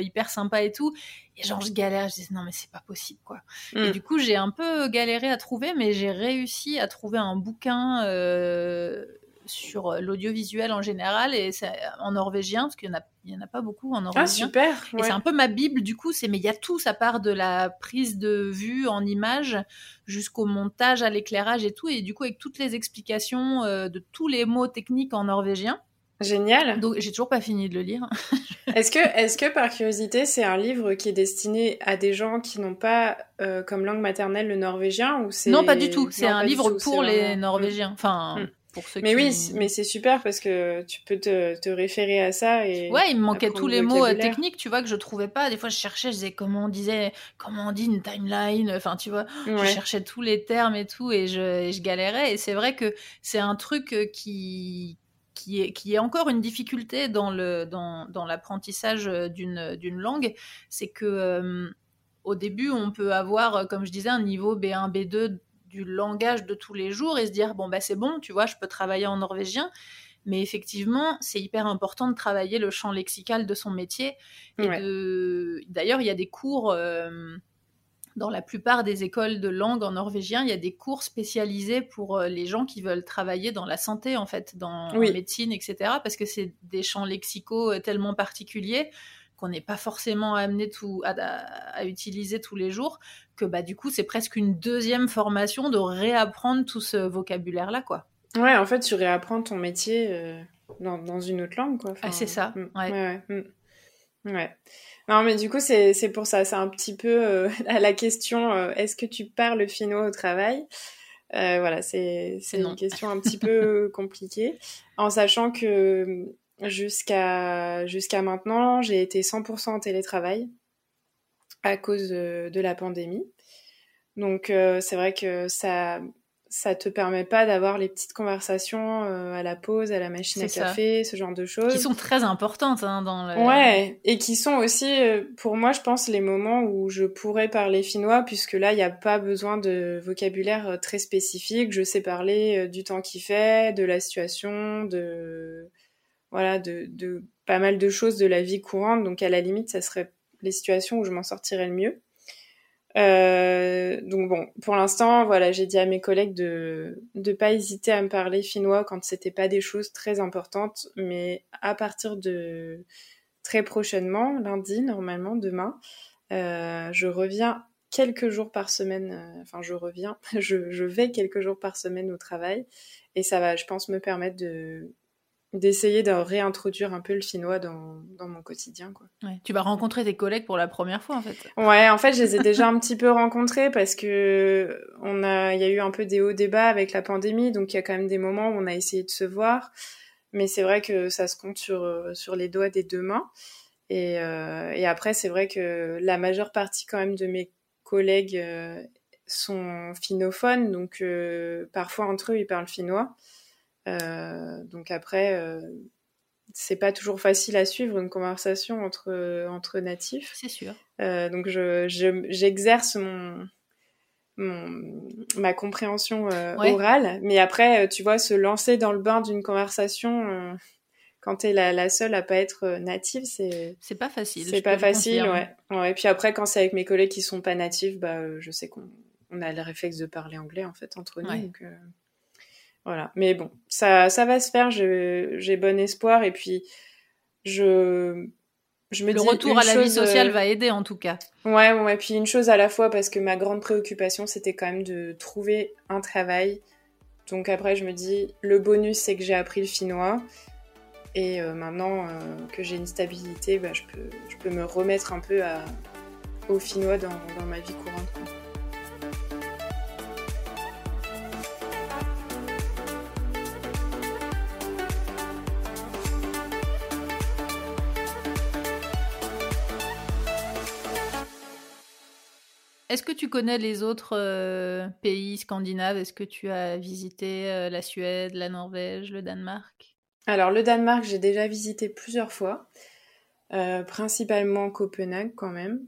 hyper sympa et tout. Et genre je galère je disais non mais c'est pas possible quoi. Et mm. du coup j'ai un peu galéré à trouver mais j'ai réussi à trouver un bouquin sur euh, l'audiovisuel en général et en norvégien parce qu'il y en en a pas beaucoup en ah, norvégien. Ah super. Et c'est un peu ma bible du coup, c'est mais il y a tout, ça part de la prise de vue en image jusqu'au montage, à l'éclairage et tout et du coup avec toutes les explications euh, de tous les mots techniques en norvégien. Génial. Donc j'ai toujours pas fini de le lire. *laughs* est-ce que, est-ce que par curiosité, c'est un livre qui est destiné à des gens qui n'ont pas euh, comme langue maternelle le norvégien ou c'est Non, pas du tout. C'est un livre pour les Norvégiens. Enfin, mais oui, mais c'est super parce que tu peux te, te, référer à ça et. Ouais, il me manquait tous les mots euh, techniques, tu vois, que je trouvais pas. Des fois, je cherchais, je disais comment on disait, comment on dit une timeline. Enfin, tu vois, je cherchais tous les termes et tout et je, je galérais. Et c'est vrai que c'est un truc euh, qui qui est, qui est encore une difficulté dans le dans, dans l'apprentissage d'une d'une langue, c'est que euh, au début, on peut avoir, comme je disais, un niveau B1, B2 du langage de tous les jours et se dire bon bah c'est bon, tu vois, je peux travailler en norvégien. Mais effectivement, c'est hyper important de travailler le champ lexical de son métier. Et D'ailleurs, il y a des cours euh, dans la plupart des écoles de langue en norvégien. Il y a des cours spécialisés pour euh, les gens qui veulent travailler dans la santé, en fait, dans la médecine, etc. Parce que c'est des champs lexicaux euh, tellement particuliers qu'on n'est pas forcément amené tout, à, utiliser tous les jours, que bah, du coup, c'est presque une deuxième formation de réapprendre tout ce vocabulaire-là, quoi. Ouais, en fait, tu réapprends ton métier euh, dans, dans, une autre langue, quoi. ah, c'est ça, mm, ouais. Ouais, mm. ouais. Non, mais du coup, c'est pour ça. C'est un petit peu euh, *laughs* à la question euh, est-ce que tu parles finnois au travail? Voilà, c'est une question un *laughs* petit peu compliquée, en sachant que jusqu'à jusqu'à maintenant, j'ai été 100% en télétravail à cause de la pandémie. Donc c'est vrai que ça ça te permet pas d'avoir les petites conversations euh, à la pause, à la machine à café, ce genre de choses. Qui sont très importantes hein, dans le... Ouais, et qui sont aussi, euh, pour moi, je pense, les moments où je pourrais parler finnois, puisque là, il n'y a pas besoin de vocabulaire euh, très spécifique. Je sais parler du temps qu'il fait, de la situation, de... Voilà, de, pas mal de choses de la vie courante. Donc, à la limite, ça serait les situations où je m'en sortirais le mieux. Euh, donc bon, pour l'instant, voilà, j'ai dit à mes collègues de ne pas hésiter à me parler finnois quand c'était pas des choses très importantes, mais à partir de très prochainement, lundi normalement, demain, euh, je reviens quelques jours par semaine. Euh, enfin, je reviens, *laughs* je vais quelques jours par semaine au travail, et ça va, je pense, me permettre de d'essayer de réintroduire un peu le finnois dans, dans mon quotidien. Quoi. Tu vas rencontrer tes collègues pour la première fois en fait. Ouais, en fait, je les ai déjà un petit peu rencontrés parce que on a, il y a eu un peu des hauts débats avec la pandémie, donc il y a quand même des moments où on a essayé de se voir, mais c'est vrai que ça se compte sur sur les doigts des deux mains. Et, euh, et après, c'est vrai que la majeure partie quand même de mes collègues euh, sont finnophones, donc euh, parfois entre eux ils parlent finnois. Euh, donc après, euh, c'est pas toujours facile à suivre une conversation entre, entre natifs. C'est sûr. Euh, donc j'exerce je, mon, mon, ma compréhension orale, mais après, tu vois, se lancer dans le bain d'une conversation quand t'es la, la seule à pas être native, c'est c'est pas facile. C'est pas facile, ouais. ouais. Et puis après, quand c'est avec mes collègues qui sont pas natifs, bah, je sais qu'on on a le réflexe de parler anglais en fait entre nous. Donc, voilà. Mais bon, ça, ça va se faire. J'ai bon espoir. Et puis, je, je me le retour à la vie sociale euh, va aider en tout cas. Ouais, ouais. Puis une chose à la fois parce que ma grande préoccupation, c'était quand même de trouver un travail. Donc après, je me dis, le bonus, c'est que j'ai appris le finnois. Et euh, maintenant euh, que j'ai une stabilité, bah, je, peux, je peux me remettre un peu à, au finnois dans, dans ma vie courante. Est-ce que tu connais les autres euh, pays scandinaves? Est-ce que tu as visité euh, la Suède, la Norvège, le Danemark? Alors le Danemark, j'ai déjà visité plusieurs fois, euh, principalement Copenhague quand même.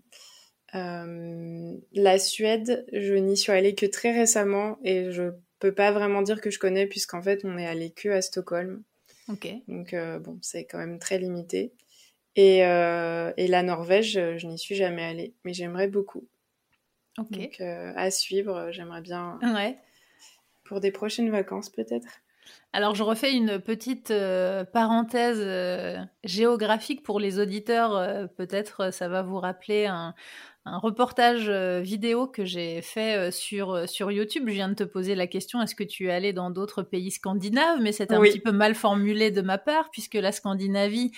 la Suède, je n'y suis allée que très récemment et je peux pas vraiment dire que je connais puisqu'en fait on est allé que à Stockholm. Ok. Donc bon, c'est quand même très limité. Et, et la Norvège, je n'y suis jamais allée, mais j'aimerais beaucoup. Donc, euh, à suivre, euh, j'aimerais bien. Ouais. Pour des prochaines vacances, peut-être. Alors, je refais une petite euh, parenthèse géographique pour les auditeurs. peut-être ça va vous rappeler un, reportage vidéo que j'ai fait sur, sur YouTube. Je viens de te poser la question est-ce que tu es allé dans d'autres pays scandinaves? Mais c'est un petit peu mal formulé de ma part, puisque la Scandinavie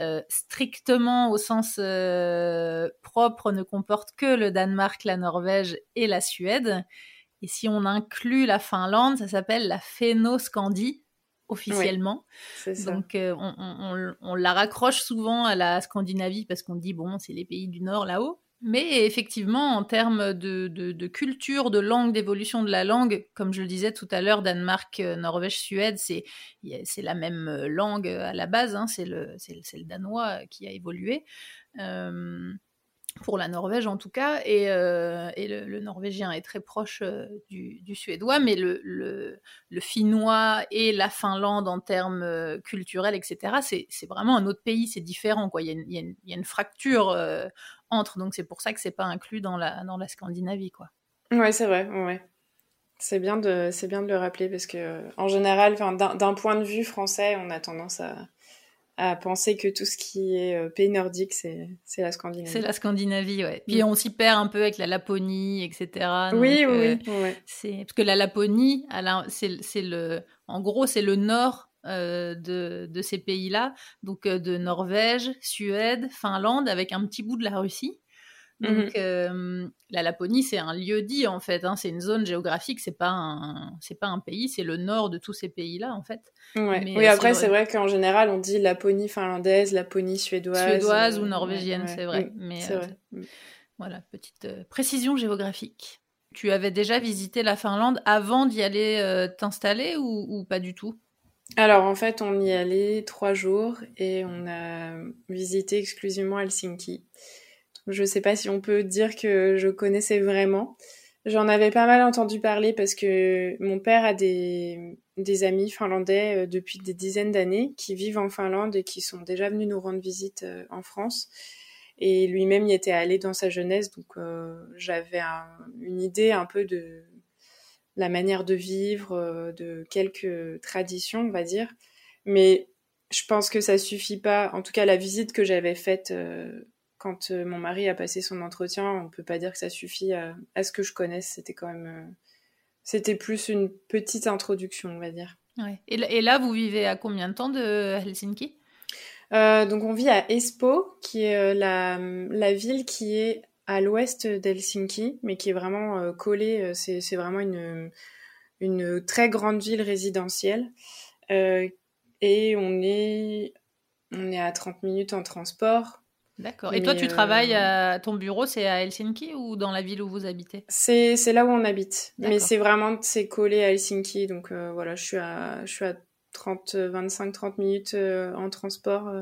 euh, strictement au sens euh, propre ne comporte que le Danemark, la Norvège et la Suède. Et si on inclut la Finlande, ça s'appelle la Fénoscandie officiellement. Donc euh, on, on, la raccroche souvent à la Scandinavie parce qu'on dit bon c'est les pays du Nord là-haut. Mais effectivement, en termes de, culture, de langue, d'évolution de la langue, comme je le disais tout à l'heure, Danemark, euh, Norvège, Suède, c'est la même euh, langue à la base, hein, c'est le, danois qui a évolué. Euh, pour la Norvège en tout cas, et, le, norvégien est très proche du, suédois, mais le, finnois et la Finlande en termes culturels, etc., c'est vraiment un autre pays, c'est différent. Il, y a une, il, y a une, fracture entre. Donc c'est pour ça que c'est pas inclus dans la, dans la Scandinavie, quoi. Ouais, c'est vrai, ouais. C'est bien, de, c'est bien de le rappeler parce que, en général, d'un, point de vue français, on a tendance à, à penser que tout ce qui est euh, pays nordique, c'est, c'est la Scandinavie. C'est la Scandinavie, ouais. Puis mm. on s'y perd un peu avec la Laponie, etc. oui, oui, euh, c'est... Parce que la Laponie, c'est, c'est le... en gros, c'est le nord euh, de, de, ces pays-là, donc euh, de Norvège, Suède, Finlande, avec un petit bout de la Russie. Donc mhm. la Laponie, c'est un lieu dit en fait. Hein. c'est une zone géographique. C'est pas un, c'est pas un pays. C'est le nord de tous ces pays-là en fait. oui, après c'est vrai, qu'en général on dit Laponie finlandaise, Laponie suédoise, suédoise ou norvégienne, c'est vrai. Mais c'est vrai. Voilà, petite précision géographique. Tu avais déjà visité la Finlande avant d'y aller t'installer ou pas du tout? Alors en fait, on y allait trois jours et on a visité exclusivement Helsinki. Je ne sais pas si on peut dire que je connaissais vraiment. J'en avais pas mal entendu parler parce que mon père a des, amis finlandais euh, depuis des dizaines d'années qui vivent en Finlande et qui sont déjà venus nous rendre visite euh, en France. Et lui-même y était allé dans sa jeunesse, donc euh, j'avais une idée un peu de la manière de vivre, euh, de quelques traditions, on va dire. Mais je pense que ça suffit pas. En tout cas, la visite que j'avais faite euh, quand euh, mon mari a passé son entretien, on peut pas dire que ça suffit à, ce que je connaisse. C'était quand même, c'était plus une petite introduction, on va dire. Et, là, vous vivez à combien de temps de Helsinki? Donc on vit à Espoo, qui est la, la, ville qui est à l'ouest d'Helsinki, mais qui est vraiment euh, collé. Euh, c'est vraiment une, une très grande ville résidentielle. Euh, et on est, on est à 30 minutes en transport. D'accord. Et toi, tu travailles à ton bureau, c'est à Helsinki ou dans la ville où vous habitez? C'est là où on habite. Mais c'est vraiment c'est collé à Helsinki. Donc voilà, je suis à, je suis à 30, 25, 30 minutes en transport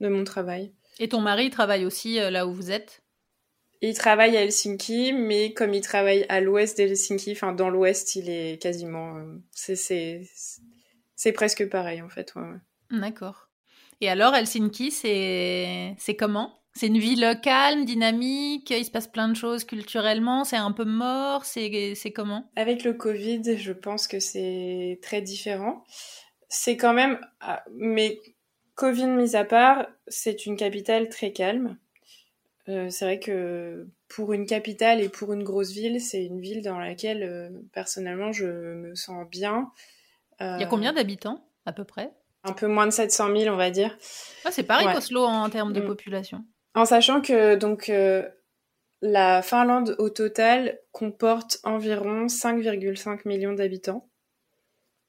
de mon travail. Et ton mari travaille aussi là où vous êtes? Il travaille à Helsinki, mais comme il travaille à l'ouest d'Helsinki, enfin dans l'ouest, il est quasiment. Euh, c'est presque pareil en fait. D'accord. Et alors, Helsinki, c'est comment? C'est une ville calme, dynamique, il se passe plein de choses culturellement, c'est un peu mort, c'est comment? Avec le Covid, je pense que c'est très différent. C'est quand même. Ah, mais Covid mis à part, c'est une capitale très calme. Euh, c'est vrai que pour une capitale et pour une grosse ville, c'est une ville dans laquelle euh, personnellement je me sens bien. Il y a combien d'habitants à peu près? Un peu moins de 700 000, on va dire. Ah, c'est pareil qu'Oslo en termes de mm. population. En sachant que donc euh, la Finlande au total comporte environ 5,5 millions d'habitants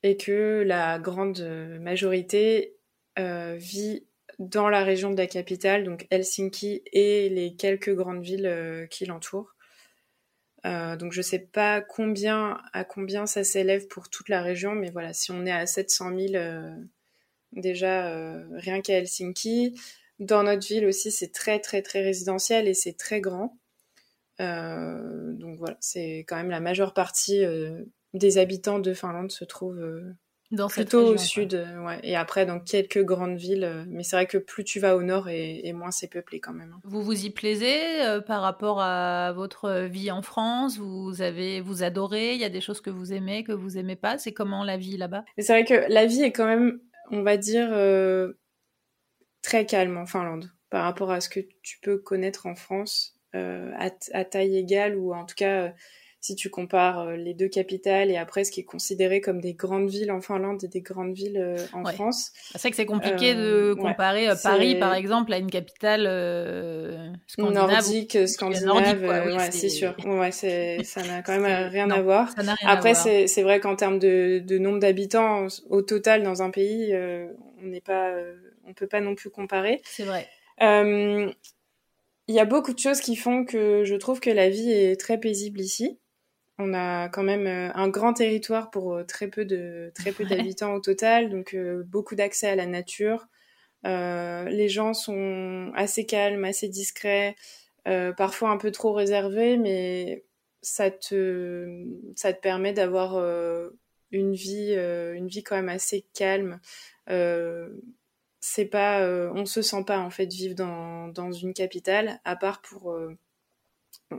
et que la grande majorité vit dans la région de la capitale, donc Helsinki et les quelques grandes villes euh, qui l'entourent. Euh, donc je sais pas combien à combien ça s'élève pour toute la région, mais voilà, si on est à 700 000 euh, déjà rien qu'à Helsinki, dans notre ville aussi c'est très très très résidentiel et c'est très grand. donc voilà, c'est quand même la majeure partie des habitants de Finlande se trouvent dans Plutôt au sud, euh, ouais. Et après, dans quelques grandes villes. Euh, mais c'est vrai que plus tu vas au nord et, moins c'est peuplé quand même. Hein. Vous vous y plaisez euh, par rapport à votre vie en France? Vous avez, vous adorez? Il y a des choses que vous aimez, que vous aimez pas? C'est comment la vie là-bas? C'est vrai que la vie est quand même, on va dire, très calme en Finlande par rapport à ce que tu peux connaître en France à, à, taille égale ou en tout cas si tu compares euh, les deux capitales et après ce qui est considéré comme des grandes villes en Finlande et des grandes villes euh, en France. C'est vrai que c'est compliqué de euh, comparer Paris, par exemple, à une capitale scandinave. Nordique, scandinave, ouais, c'est sûr. *laughs* Ouais, ça n'a quand même rien à voir. après, c'est, vrai qu'en termes de, de nombre d'habitants au total dans un pays, on n'est pas, on peut pas non plus comparer. C'est vrai. Il y a beaucoup de choses qui font que je trouve que la vie est très paisible ici. On a quand même euh, un grand territoire pour euh, très peu de très peu d'habitants au total, donc euh, beaucoup d'accès à la nature. les gens sont assez calmes, assez discrets, parfois un peu trop réservés, mais ça te ça te permet d'avoir une vie une vie quand même assez calme. c'est pas on se sent pas en fait vivre dans dans une capitale, à part pour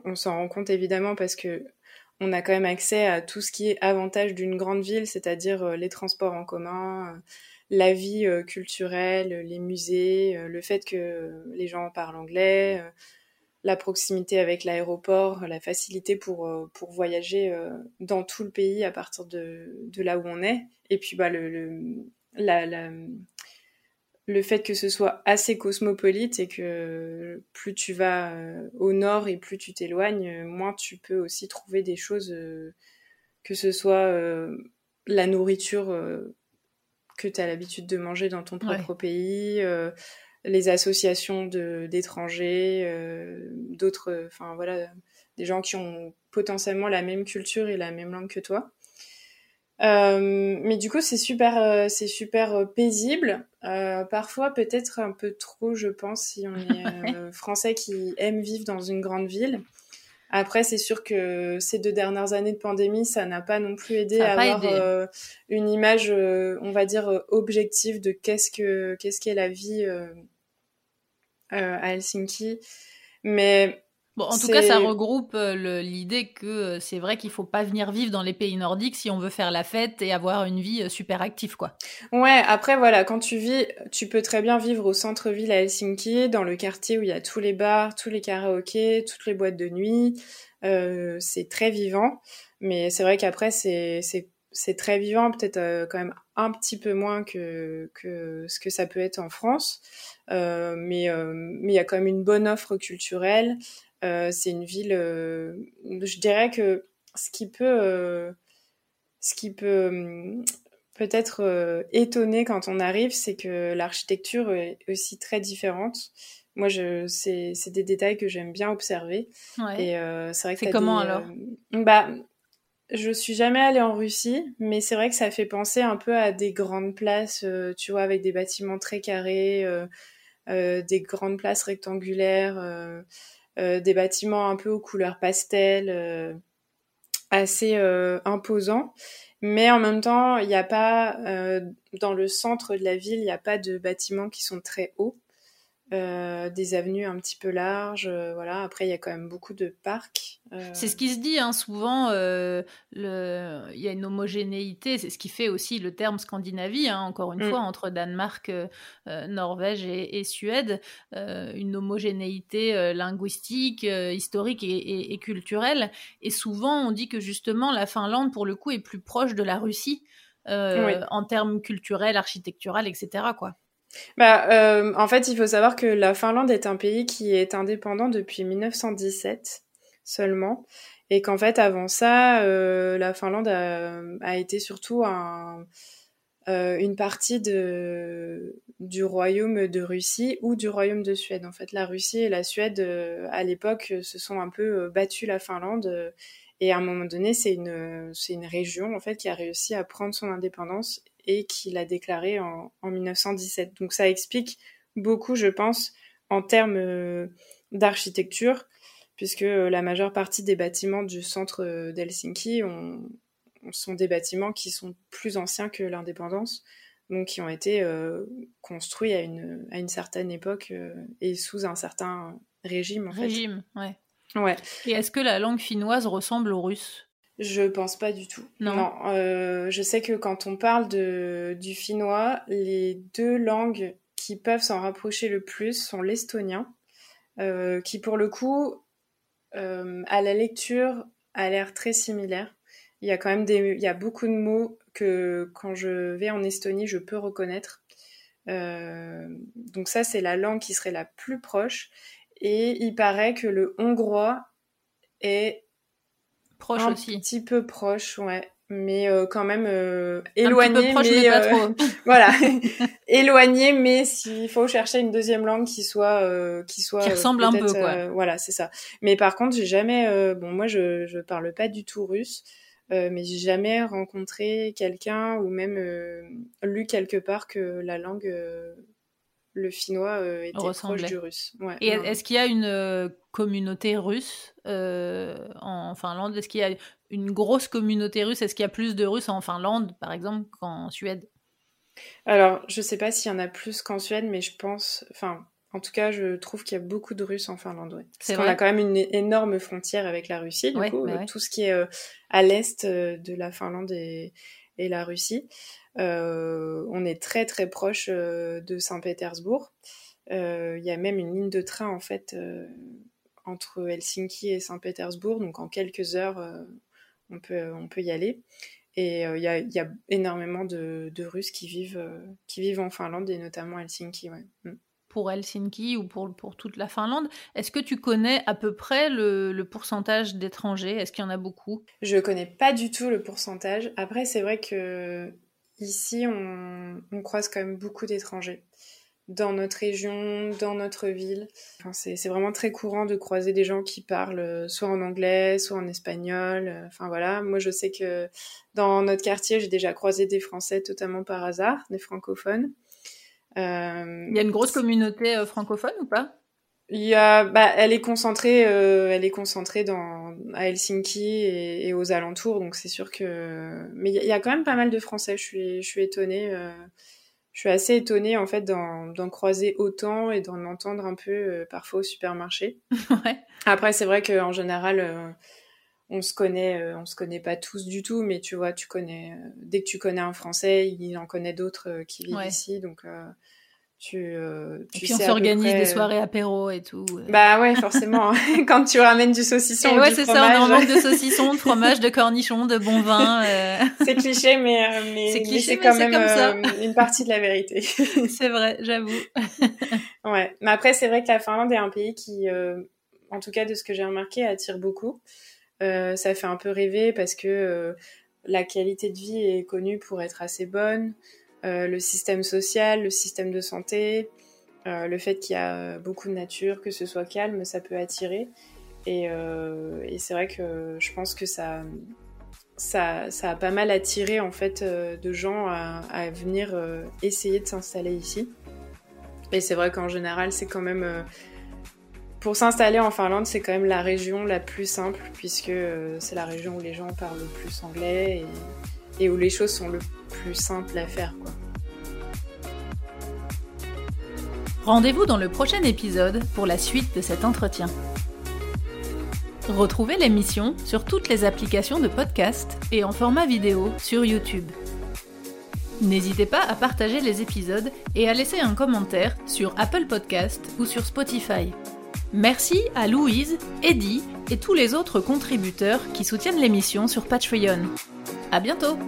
on s'en rend compte évidemment parce que on a quand même accès à tout ce qui est avantage d'une grande ville, c'est-à-dire euh, les transports en commun, euh, la vie euh, culturelle, les musées, le fait que les gens parlent anglais, la proximité avec l'aéroport, la facilité pour, pour voyager dans tout le pays à partir de, là où on est. Et puis bah, le, la, le fait que ce soit assez cosmopolite et que plus tu vas au nord et plus tu t'éloignes, moins tu peux aussi trouver des choses, que ce soit la nourriture que tu as l'habitude de manger dans ton propre pays, les associations d'étrangers, d'autres, enfin voilà, des gens qui ont potentiellement la même culture et la même langue que toi. Euh, mais du coup, c'est super, euh, c'est super euh, paisible. parfois, peut-être un peu trop, je pense, si on est *laughs* français qui aime vivre dans une grande ville. Après, c'est sûr que ces deux dernières années de pandémie, ça n'a pas non plus aidé à avoir une image, on va dire, objective de qu'est-ce que qu'est-ce qu'est la vie à Helsinki. Mais Bon, en tout cas, ça regroupe euh, l'idée que euh, c'est vrai qu'il faut pas venir vivre dans les pays nordiques si on veut faire la fête et avoir une vie euh, super active, quoi. Ouais, après, voilà, quand tu vis, tu peux très bien vivre au centre-ville à Helsinki, dans le quartier où il y a tous les bars, tous les karaokés, toutes les boîtes de nuit. Euh, c'est très vivant. Mais c'est vrai qu'après, c'est c'est très vivant, peut-être quand même un petit peu moins que, que ce que ça peut être en France. Euh, mais mais il y a quand même une bonne offre culturelle. Euh, c'est une ville, euh, je dirais que ce qui peut, euh, ce qui peut peut-être étonner quand on arrive, c'est que l'architecture est aussi très différente. Moi, je, c'est, c'est des détails que j'aime bien observer. Et c'est vrai que c'est comment alors Bah, je suis jamais allée en Russie, mais c'est vrai que ça fait penser un peu à des grandes places, tu vois, avec des bâtiments très carrés, des grandes places rectangulaires. Euh, des bâtiments un peu aux couleurs pastel, euh, assez euh, imposants. Mais en même temps, il n'y a pas, dans le centre de la ville, il n'y a pas de bâtiments qui sont très hauts. Euh, des avenues un petit peu larges. Euh, voilà. Après, il y a quand même beaucoup de parcs. Euh. C'est ce qui se dit hein, souvent. Le... Il y a une homogénéité. C'est ce qui fait aussi le terme Scandinavie, hein, encore une mm. fois, entre Danemark, Norvège et, Suède. une homogénéité linguistique, historique et, culturelle. Et souvent, on dit que justement, la Finlande, pour le coup, est plus proche de la Russie. en termes culturels, architecturaux, etc. Quoi. Bah, euh, en fait, il faut savoir que la Finlande est un pays qui est indépendant depuis 1917 seulement, et qu'en fait, avant ça, euh, la Finlande a, été surtout euh, une partie du royaume de Russie ou du royaume de Suède. En fait, la Russie et la Suède, à l'époque, se sont un peu battus la Finlande. et à un moment donné, c'est une, une région en fait qui a réussi à prendre son indépendance et qu'il a déclaré en, 1917. Donc ça explique beaucoup, je pense, en termes euh, d'architecture, puisque euh, la majeure partie des bâtiments du centre euh, d'Helsinki sont des bâtiments qui sont plus anciens que l'indépendance, donc qui ont été construits à une, à une certaine époque et sous un certain régime. En régime, ouais. Ouais. Et est-ce que la langue finnoise ressemble au russe je pense pas du tout. Non. Euh, je sais que quand on parle de, du finnois, les deux langues qui peuvent s'en rapprocher le plus sont l'estonien, euh, qui pour le coup, euh, à la lecture, a l'air très similaire. Il y a quand même des, il y a beaucoup de mots que quand je vais en Estonie, je peux reconnaître. donc ça, c'est la langue qui serait la plus proche. Et il paraît que le hongrois est Proche un aussi. petit peu proche, ouais. Mais euh, quand même euh, éloigné. mais, pas euh, trop. *laughs* voilà, *laughs* éloigné, mais s'il faut chercher une deuxième langue qui soit, qui soit qui ressemble un peu, quoi. voilà, c'est ça. Mais par contre, j'ai jamais, bon, moi, je je parle pas du tout russe, mais j'ai jamais rencontré quelqu'un ou même lu quelque part que la langue le finnois euh, était proche du russe. et est-ce qu'il y a une euh, communauté russe euh, en Finlande? Est-ce qu'il y a une grosse communauté russe? Est-ce qu'il y a plus de Russes en Finlande, par exemple, qu'en Suède? Alors, je ne sais pas s'il y en a plus qu'en Suède, mais je pense, enfin, en tout cas, je trouve qu'il y a beaucoup de Russes en Finlande. Ouais. Parce qu'on a quand même une énorme frontière avec la Russie, du coup, bah tout ce qui est à l'est de la Finlande et, et la Russie. Euh, on est très très proche euh, de Saint-Pétersbourg. Euh, il y a même une ligne de train en fait entre Helsinki et Saint-Pétersbourg, donc en quelques heures on peut on peut y aller. Et il y a, y, a, énormément de, de Russes qui vivent, qui vivent en Finlande et notamment à Helsinki. Ouais. Mm pour Helsinki ou pour, pour toute la Finlande. Est-ce que tu connais à peu près le, le pourcentage d'étrangers? Est-ce qu'il y en a beaucoup? Je connais pas du tout le pourcentage. Après, c'est vrai que ici, on, croise quand même beaucoup d'étrangers dans notre région, dans notre ville. Enfin, c'est vraiment très courant de croiser des gens qui parlent soit en anglais, soit en espagnol. Enfin voilà, moi je sais que dans notre quartier, j'ai déjà croisé des Français totalement par hasard, des francophones. Euh, il y a une grosse communauté euh, francophone ou pas? Il y a, bah, elle est concentrée, euh, elle est concentrée dans à Helsinki et, et aux alentours, donc c'est sûr que. Mais il y, a quand même pas mal de Français. Je suis, je suis étonnée. Euh, je suis assez étonnée en fait d'en croiser autant et d'en entendre un peu euh, parfois au supermarché. *laughs* ouais. Après, c'est vrai qu'en général, on se connaît, on se connaît pas tous du tout, mais tu vois, tu connais. dès que tu connais un Français, il en connaît d'autres qui vivent ici, donc tu, euh, tu et puis on s'organise des soirées apéro et tout. Euh. Bah ouais, forcément. *laughs* Quand tu ramènes du saucisson, et ouais, c'est ça. On en manque de saucisson, de fromage, de cornichon, de bon vin. Euh... *laughs* C'est cliché, mais euh, mais c'est cliché, mais quand même comme une partie de la vérité. *laughs* c'est vrai, j'avoue. ouais, mais après c'est vrai que la Finlande est un pays qui, en tout cas de ce que j'ai remarqué, attire beaucoup. ça fait un peu rêver parce que la qualité de vie est connue pour être assez bonne. Euh, le système social, le système de santé, euh, le fait qu'il y a beaucoup de nature, que ce soit calme, ça peut attirer. Et, euh, c'est vrai que je pense que ça, ça, a pas mal attiré en fait de gens à, venir essayer de s'installer ici. Et c'est vrai qu'en général, c'est quand même pour s'installer en Finlande, c'est quand même la région la plus simple puisque c'est la région où les gens parlent le plus anglais et, et où les choses sont le plus simple à faire. Quoi. Rendez-vous dans le prochain épisode pour la suite de cet entretien. Retrouvez l'émission sur toutes les applications de podcast et en format vidéo sur YouTube. N'hésitez pas à partager les épisodes et à laisser un commentaire sur Apple Podcast ou sur Spotify. Merci à Louise, Eddie et tous les autres contributeurs qui soutiennent l'émission sur Patreon. À bientôt!